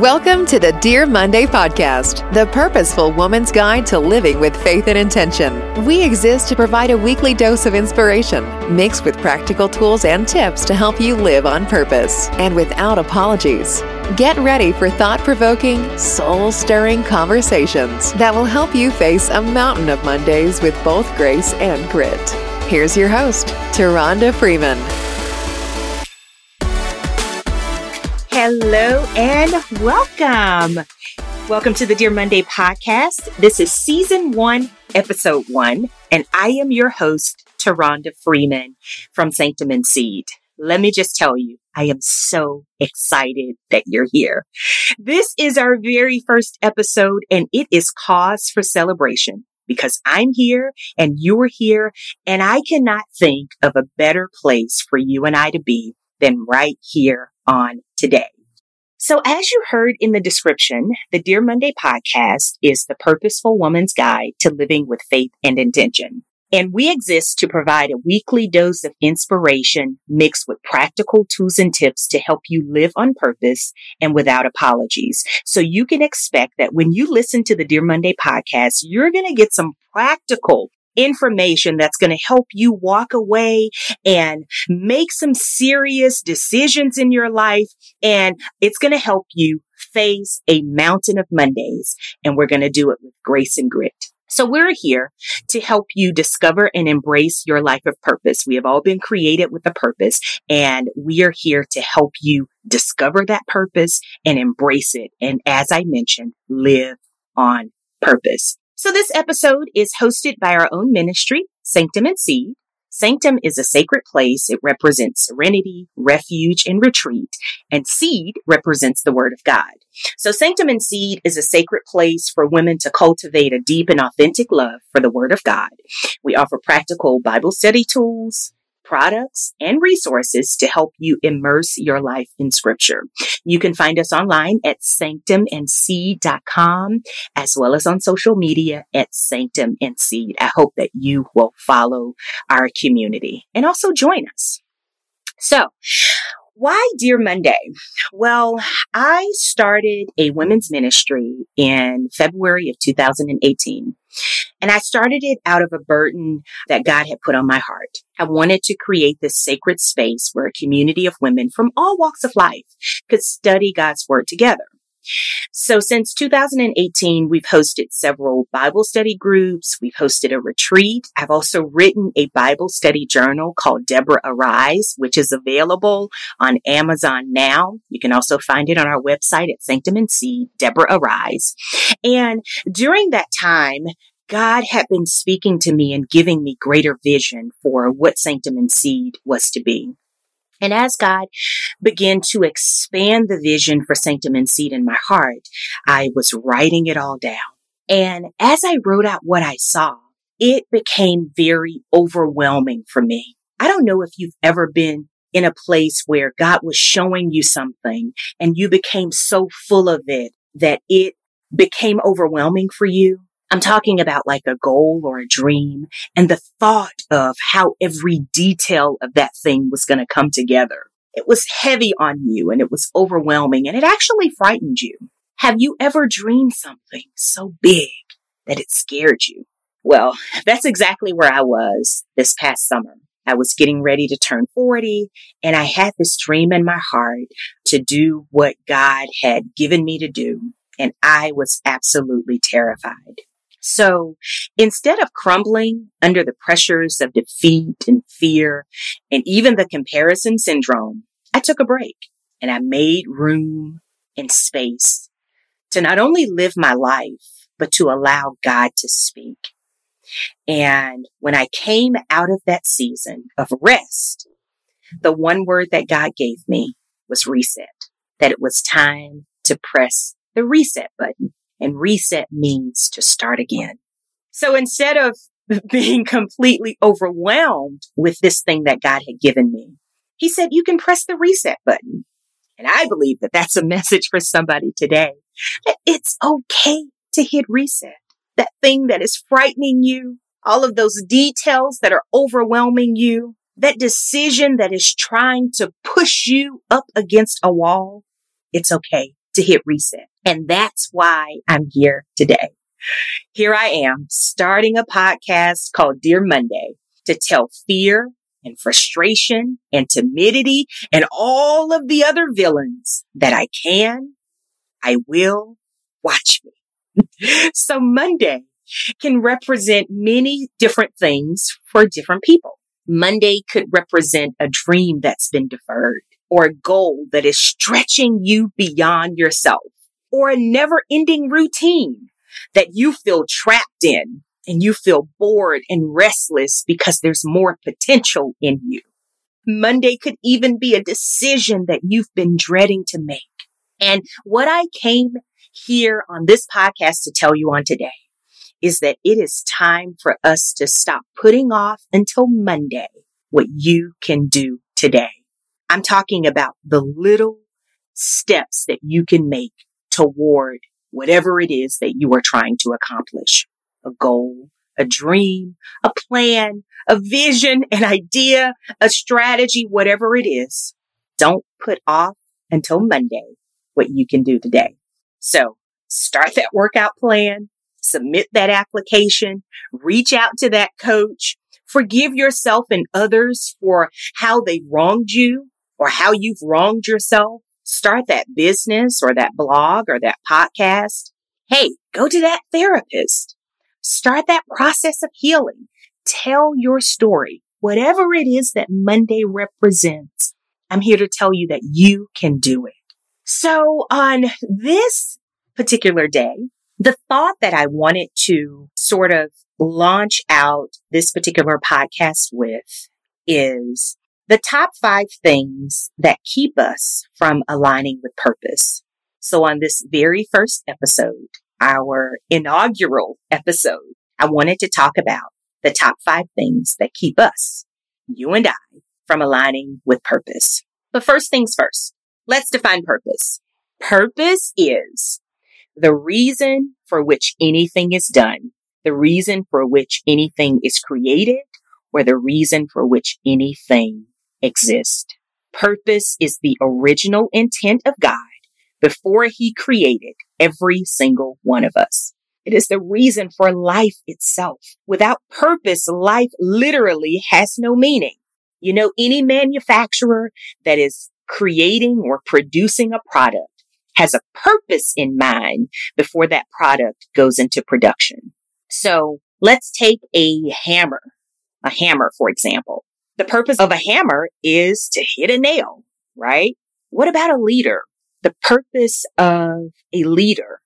Welcome to the Dear Monday podcast, the purposeful woman's guide to living with faith and intention. We exist to provide a weekly dose of inspiration, mixed with practical tools and tips to help you live on purpose and without apologies. Get ready for thought provoking, soul stirring conversations that will help you face a mountain of Mondays with both grace and grit. Here's your host, Taronda Freeman. Hello and welcome. Welcome to the Dear Monday podcast. This is season one, episode one, and I am your host, Taronda Freeman from Sanctum and Seed. Let me just tell you, I am so excited that you're here. This is our very first episode and it is cause for celebration because I'm here and you're here and I cannot think of a better place for you and I to be than right here on today. So as you heard in the description, the Dear Monday podcast is the purposeful woman's guide to living with faith and intention. And we exist to provide a weekly dose of inspiration mixed with practical tools and tips to help you live on purpose and without apologies. So you can expect that when you listen to the Dear Monday podcast, you're going to get some practical information that's going to help you walk away and make some serious decisions in your life. And it's going to help you face a mountain of Mondays. And we're going to do it with grace and grit. So we're here to help you discover and embrace your life of purpose. We have all been created with a purpose and we are here to help you discover that purpose and embrace it. And as I mentioned, live on purpose. So this episode is hosted by our own ministry, Sanctum and Seed. Sanctum is a sacred place. It represents serenity, refuge, and retreat. And seed represents the word of God. So Sanctum and Seed is a sacred place for women to cultivate a deep and authentic love for the word of God. We offer practical Bible study tools, products, and resources to help you immerse your life in scripture. You can find us online at sanctumandseed.com as well as on social media at Sanctum and Seed. I hope that you will follow our community and also join us. So, why Dear Monday? Well, I started a women's ministry in February of 2018. And I started it out of a burden that God had put on my heart. I wanted to create this sacred space where a community of women from all walks of life could study God's word together. So since 2018, we've hosted several Bible study groups. We've hosted a retreat. I've also written a Bible study journal called Deborah Arise, which is available on Amazon now. You can also find it on our website at Sanctum and Seed, Deborah Arise. And during that time, God had been speaking to me and giving me greater vision for what Sanctum and Seed was to be. And as God began to expand the vision for Sanctum and Seed in my heart, I was writing it all down. And as I wrote out what I saw, it became very overwhelming for me. I don't know if you've ever been in a place where God was showing you something and you became so full of it that it became overwhelming for you. I'm talking about like a goal or a dream and the thought of how every detail of that thing was going to come together. It was heavy on you and it was overwhelming and it actually frightened you. Have you ever dreamed something so big that it scared you? Well, that's exactly where I was this past summer. I was getting ready to turn 40 and I had this dream in my heart to do what God had given me to do. And I was absolutely terrified. So instead of crumbling under the pressures of defeat and fear and even the comparison syndrome, I took a break and I made room and space to not only live my life, but to allow God to speak. And when I came out of that season of rest, the one word that God gave me was reset, that it was time to press the reset button and reset means to start again. So instead of being completely overwhelmed with this thing that God had given me, he said, you can press the reset button. And I believe that that's a message for somebody today. That it's okay to hit reset. That thing that is frightening you, all of those details that are overwhelming you, that decision that is trying to push you up against a wall. It's okay to hit reset. And that's why I'm here today. Here I am starting a podcast called Dear Monday to tell fear and frustration and timidity and all of the other villains that I can, I will watch me. so Monday can represent many different things for different people. Monday could represent a dream that's been deferred or a goal that is stretching you beyond yourself or a never ending routine that you feel trapped in and you feel bored and restless because there's more potential in you. Monday could even be a decision that you've been dreading to make. And what I came here on this podcast to tell you on today is that it is time for us to stop putting off until Monday what you can do today. I'm talking about the little steps that you can make toward whatever it is that you are trying to accomplish. A goal, a dream, a plan, a vision, an idea, a strategy, whatever it is. Don't put off until Monday what you can do today. So start that workout plan, submit that application, reach out to that coach, forgive yourself and others for how they wronged you or how you've wronged yourself. Start that business or that blog or that podcast. Hey, go to that therapist. Start that process of healing. Tell your story, whatever it is that Monday represents. I'm here to tell you that you can do it. So on this particular day, the thought that I wanted to sort of launch out this particular podcast with is the top five things that keep us from aligning with purpose. So on this very first episode, our inaugural episode, I wanted to talk about the top five things that keep us, you and I, from aligning with purpose. But first things first, let's define purpose. Purpose is the reason for which anything is done, the reason for which anything is created, or the reason for which anything exists. Purpose is the original intent of God before he created every single one of us. It is the reason for life itself. Without purpose, life literally has no meaning. You know, any manufacturer that is creating or producing a product has a purpose in mind before that product goes into production. So let's take a hammer, a hammer, for example. The purpose of a hammer is to hit a nail, right? What about a leader? The purpose of a leader,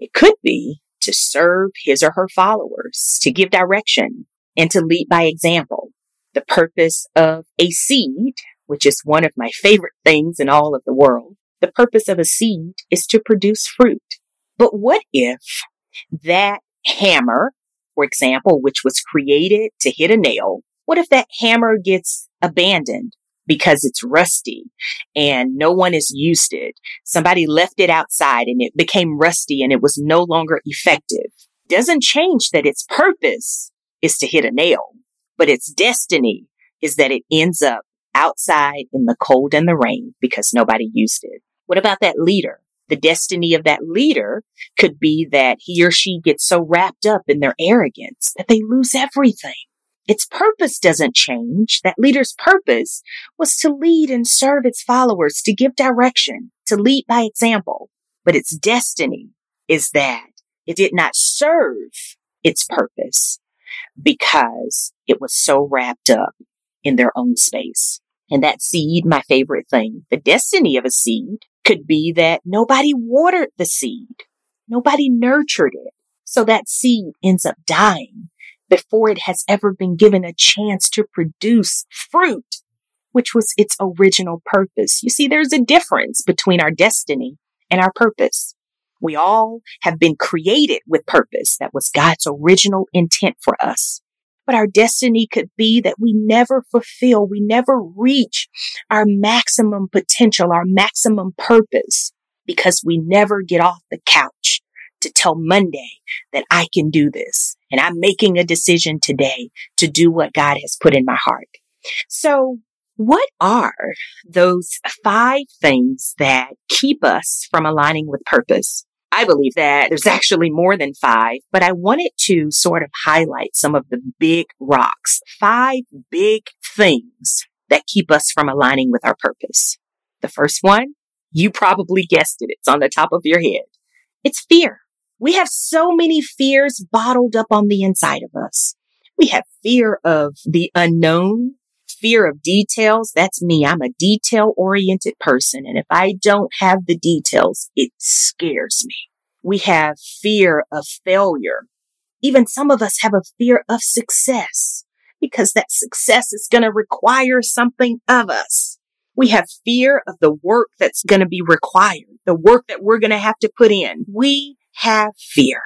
it could be to serve his or her followers, to give direction and to lead by example. The purpose of a seed, which is one of my favorite things in all of the world, the purpose of a seed is to produce fruit. But what if that hammer, for example, which was created to hit a nail, what if that hammer gets abandoned because it's rusty and no one has used it? Somebody left it outside and it became rusty and it was no longer effective. Doesn't change that its purpose is to hit a nail, but its destiny is that it ends up outside in the cold and the rain because nobody used it. What about that leader? The destiny of that leader could be that he or she gets so wrapped up in their arrogance that they lose everything. Its purpose doesn't change. That leader's purpose was to lead and serve its followers, to give direction, to lead by example. But its destiny is that it did not serve its purpose because it was so wrapped up in their own space. And that seed, my favorite thing, the destiny of a seed could be that nobody watered the seed. Nobody nurtured it. So that seed ends up dying before it has ever been given a chance to produce fruit, which was its original purpose. You see, there's a difference between our destiny and our purpose. We all have been created with purpose. That was God's original intent for us. But our destiny could be that we never fulfill, we never reach our maximum potential, our maximum purpose because we never get off the couch to tell Monday that I can do this. And I'm making a decision today to do what God has put in my heart. So What are those five things that keep us from aligning with purpose? I believe that there's actually more than five, but I wanted to sort of highlight some of the big rocks, five big things that keep us from aligning with our purpose. The first one, you probably guessed it. It's on the top of your head. It's fear. We have so many fears bottled up on the inside of us. We have fear of the unknown, fear of details. That's me. I'm a detail oriented person. And if I don't have the details, it scares me. We have fear of failure. Even some of us have a fear of success because that success is going to require something of us. We have fear of the work that's going to be required, the work that we're going to have to put in. We have fear.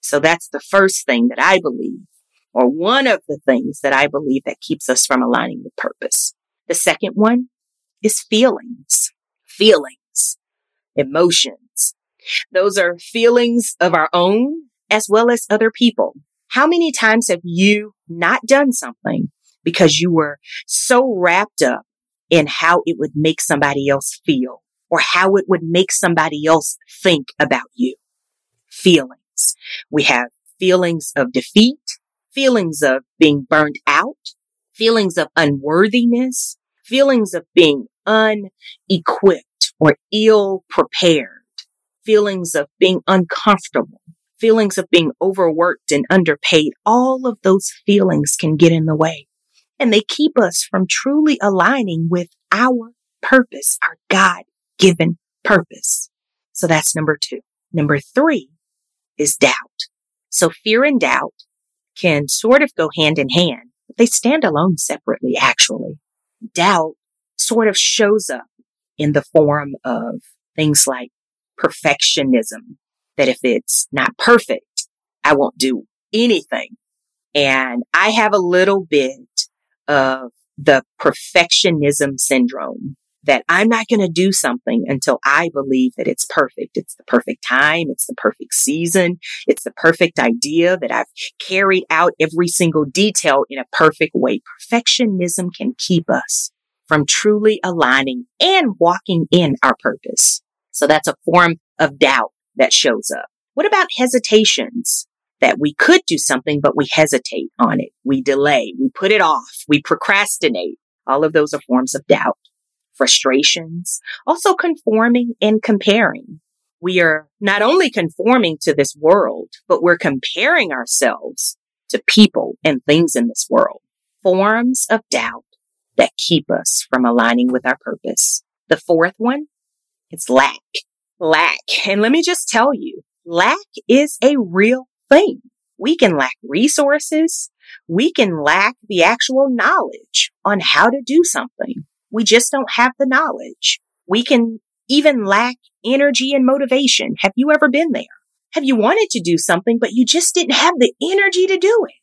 So that's the first thing that I believe or one of the things that I believe that keeps us from aligning with purpose. The second one is feelings, feelings, emotions. Those are feelings of our own as well as other people. How many times have you not done something because you were so wrapped up in how it would make somebody else feel or how it would make somebody else think about you? Feelings. We have feelings of defeat feelings of being burned out, feelings of unworthiness, feelings of being unequipped or ill prepared, feelings of being uncomfortable, feelings of being overworked and underpaid. All of those feelings can get in the way and they keep us from truly aligning with our purpose, our God given purpose. So that's number two. Number three is doubt. So fear and doubt can sort of go hand in hand, but they stand alone separately, actually. Doubt sort of shows up in the form of things like perfectionism, that if it's not perfect, I won't do anything. And I have a little bit of the perfectionism syndrome that I'm not going to do something until I believe that it's perfect. It's the perfect time. It's the perfect season. It's the perfect idea that I've carried out every single detail in a perfect way. Perfectionism can keep us from truly aligning and walking in our purpose. So that's a form of doubt that shows up. What about hesitations? That we could do something, but we hesitate on it. We delay. We put it off. We procrastinate. All of those are forms of doubt frustrations, also conforming and comparing. We are not only conforming to this world, but we're comparing ourselves to people and things in this world. Forms of doubt that keep us from aligning with our purpose. The fourth one it's lack. Lack. And let me just tell you, lack is a real thing. We can lack resources. We can lack the actual knowledge on how to do something. We just don't have the knowledge. We can even lack energy and motivation. Have you ever been there? Have you wanted to do something, but you just didn't have the energy to do it?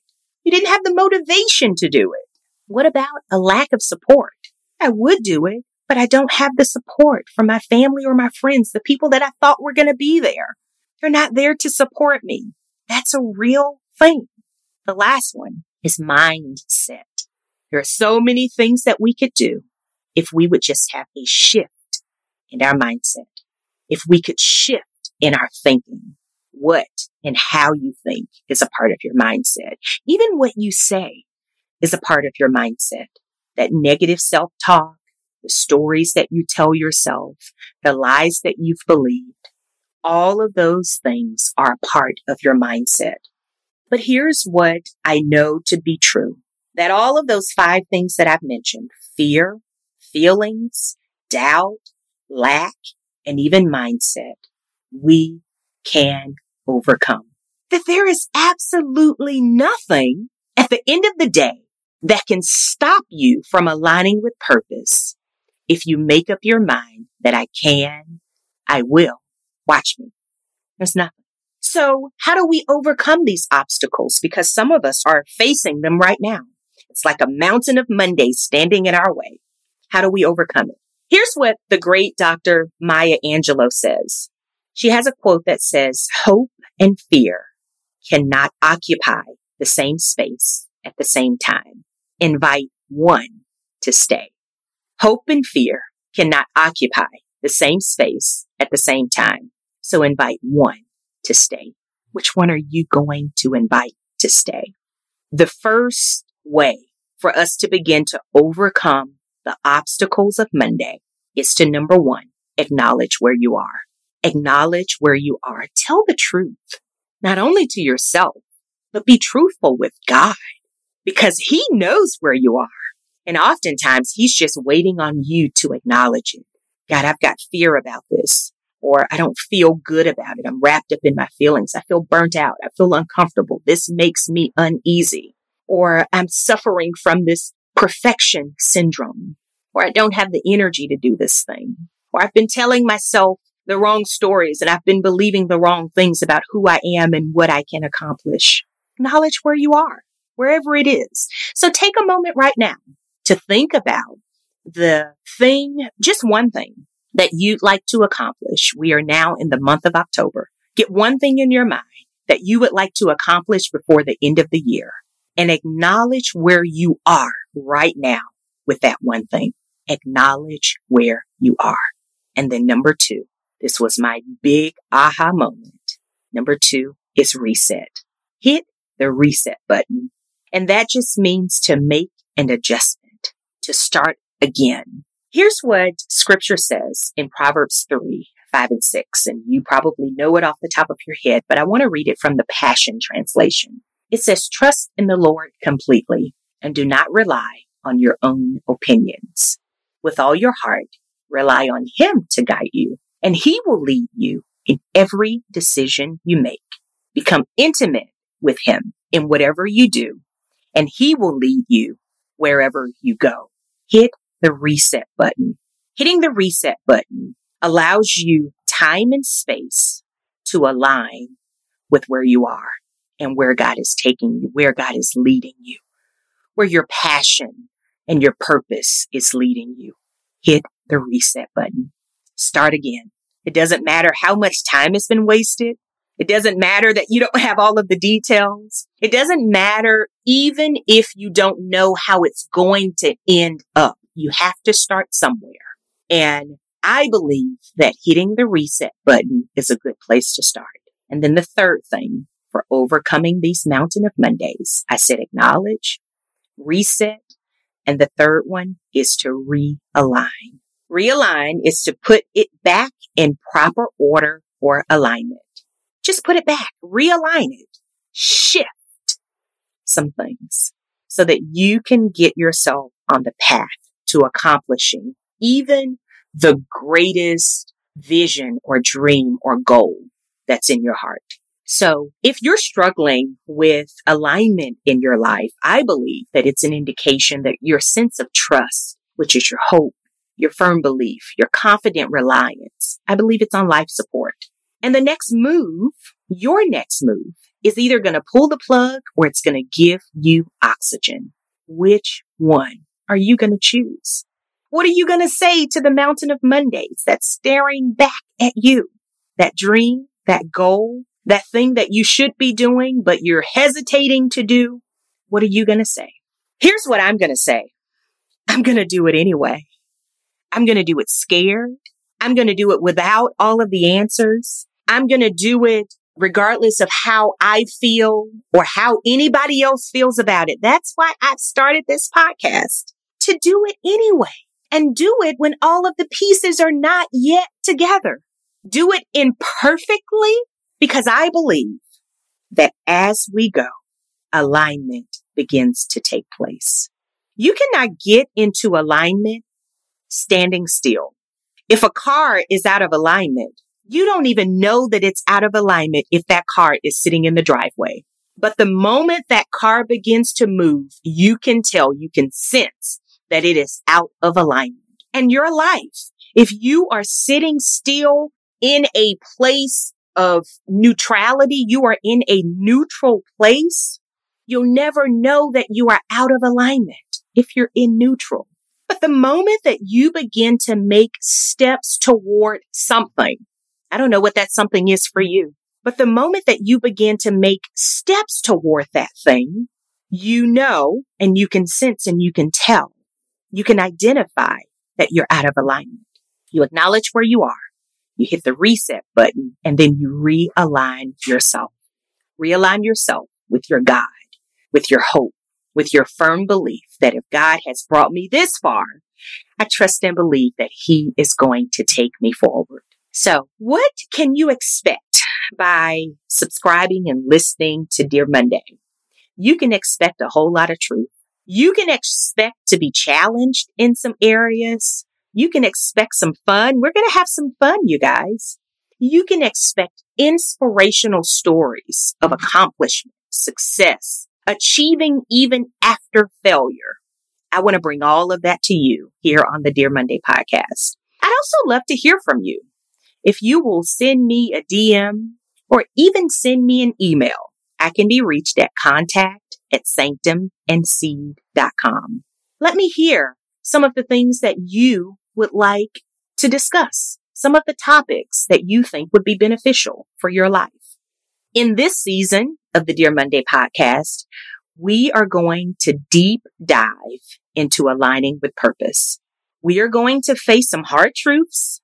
You didn't have the motivation to do it. What about a lack of support? I would do it, but I don't have the support from my family or my friends, the people that I thought were going to be there. They're not there to support me. That's a real thing. The last one is mindset. There are so many things that we could do if we would just have a shift in our mindset, if we could shift in our thinking, what and how you think is a part of your mindset. Even what you say is a part of your mindset. That negative self talk, the stories that you tell yourself, the lies that you've believed, all of those things are a part of your mindset. But here's what I know to be true that all of those five things that I've mentioned fear, feelings, doubt, lack, and even mindset, we can overcome. That there is absolutely nothing at the end of the day that can stop you from aligning with purpose if you make up your mind that I can, I will. Watch me. There's nothing. So how do we overcome these obstacles? Because some of us are facing them right now. It's like a mountain of Mondays standing in our way. How do we overcome it? Here's what the great Dr. Maya Angelou says. She has a quote that says, hope and fear cannot occupy the same space at the same time. Invite one to stay. Hope and fear cannot occupy the same space at the same time. So invite one to stay. Which one are you going to invite to stay? The first way for us to begin to overcome the obstacles of Monday is to number one, acknowledge where you are. Acknowledge where you are. Tell the truth, not only to yourself, but be truthful with God because he knows where you are. And oftentimes he's just waiting on you to acknowledge it. God, I've got fear about this or I don't feel good about it. I'm wrapped up in my feelings. I feel burnt out. I feel uncomfortable. This makes me uneasy or I'm suffering from this perfection syndrome or I don't have the energy to do this thing or I've been telling myself the wrong stories and I've been believing the wrong things about who I am and what I can accomplish. Acknowledge where you are, wherever it is. So take a moment right now to think about the thing, just one thing that you'd like to accomplish. We are now in the month of October. Get one thing in your mind that you would like to accomplish before the end of the year and acknowledge where you are right now with that one thing. Acknowledge where you are. And then number two, this was my big aha moment. Number two is reset. Hit the reset button. And that just means to make an adjustment, to start again. Here's what scripture says in Proverbs 3, 5 and 6. And you probably know it off the top of your head, but I want to read it from the Passion Translation. It says, trust in the Lord completely and do not rely on your own opinions. With all your heart, rely on Him to guide you and He will lead you in every decision you make. Become intimate with Him in whatever you do and He will lead you wherever you go. Hit the reset button. Hitting the reset button allows you time and space to align with where you are and where God is taking you, where God is leading you, where your passion and your purpose is leading you. Hit the reset button. Start again. It doesn't matter how much time has been wasted. It doesn't matter that you don't have all of the details. It doesn't matter even if you don't know how it's going to end up. You have to start somewhere. And I believe that hitting the reset button is a good place to start. And then the third thing for overcoming these mountain of Mondays. I said acknowledge, reset, and the third one is to realign. Realign is to put it back in proper order or alignment. Just put it back, realign it, shift some things so that you can get yourself on the path to accomplishing even the greatest vision or dream or goal that's in your heart. So if you're struggling with alignment in your life, I believe that it's an indication that your sense of trust, which is your hope, your firm belief, your confident reliance, I believe it's on life support. And the next move, your next move is either going to pull the plug or it's going to give you oxygen. Which one are you going to choose? What are you going to say to the mountain of Mondays that's staring back at you? That dream, that goal, that thing that you should be doing, but you're hesitating to do, what are you going to say? Here's what I'm going to say. I'm going to do it anyway. I'm going to do it scared. I'm going to do it without all of the answers. I'm going to do it regardless of how I feel or how anybody else feels about it. That's why I've started this podcast to do it anyway and do it when all of the pieces are not yet together. Do it imperfectly because I believe that as we go, alignment begins to take place. You cannot get into alignment standing still. If a car is out of alignment, you don't even know that it's out of alignment if that car is sitting in the driveway. But the moment that car begins to move, you can tell, you can sense that it is out of alignment. And your life, if you are sitting still in a place of neutrality, you are in a neutral place, you'll never know that you are out of alignment if you're in neutral. But the moment that you begin to make steps toward something, I don't know what that something is for you, but the moment that you begin to make steps toward that thing, you know, and you can sense and you can tell, you can identify that you're out of alignment. You acknowledge where you are. You hit the reset button and then you realign yourself. Realign yourself with your God, with your hope, with your firm belief that if God has brought me this far, I trust and believe that He is going to take me forward. So what can you expect by subscribing and listening to Dear Monday? You can expect a whole lot of truth. You can expect to be challenged in some areas. You can expect some fun. We're going to have some fun, you guys. You can expect inspirational stories of accomplishment, success, achieving even after failure. I want to bring all of that to you here on the Dear Monday podcast. I'd also love to hear from you. If you will send me a DM or even send me an email, I can be reached at contact at sanctumandseed.com. Let me hear some of the things that you would like to discuss, some of the topics that you think would be beneficial for your life. In this season of the Dear Monday podcast, we are going to deep dive into aligning with purpose. We are going to face some hard truths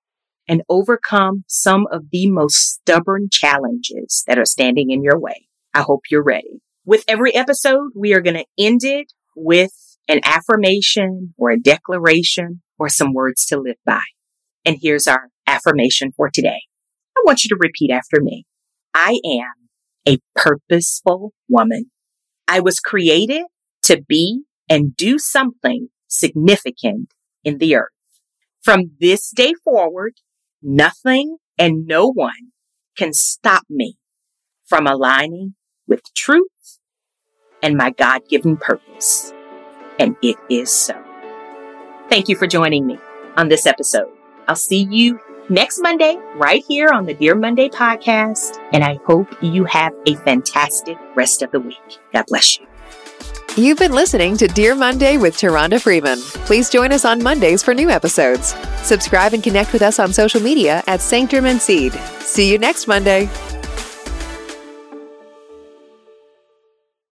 and overcome some of the most stubborn challenges that are standing in your way. I hope you're ready. With every episode, we are going to end it with an affirmation or a declaration or some words to live by. And here's our affirmation for today. I want you to repeat after me. I am a purposeful woman. I was created to be and do something significant in the earth. From this day forward, nothing and no one can stop me from aligning with truth and my God given purpose. And it is so. Thank you for joining me on this episode. I'll see you next Monday right here on the Dear Monday podcast. And I hope you have a fantastic rest of the week. God bless you. You've been listening to Dear Monday with Taronda Freeman. Please join us on Mondays for new episodes. Subscribe and connect with us on social media at Sanctum and Seed. See you next Monday.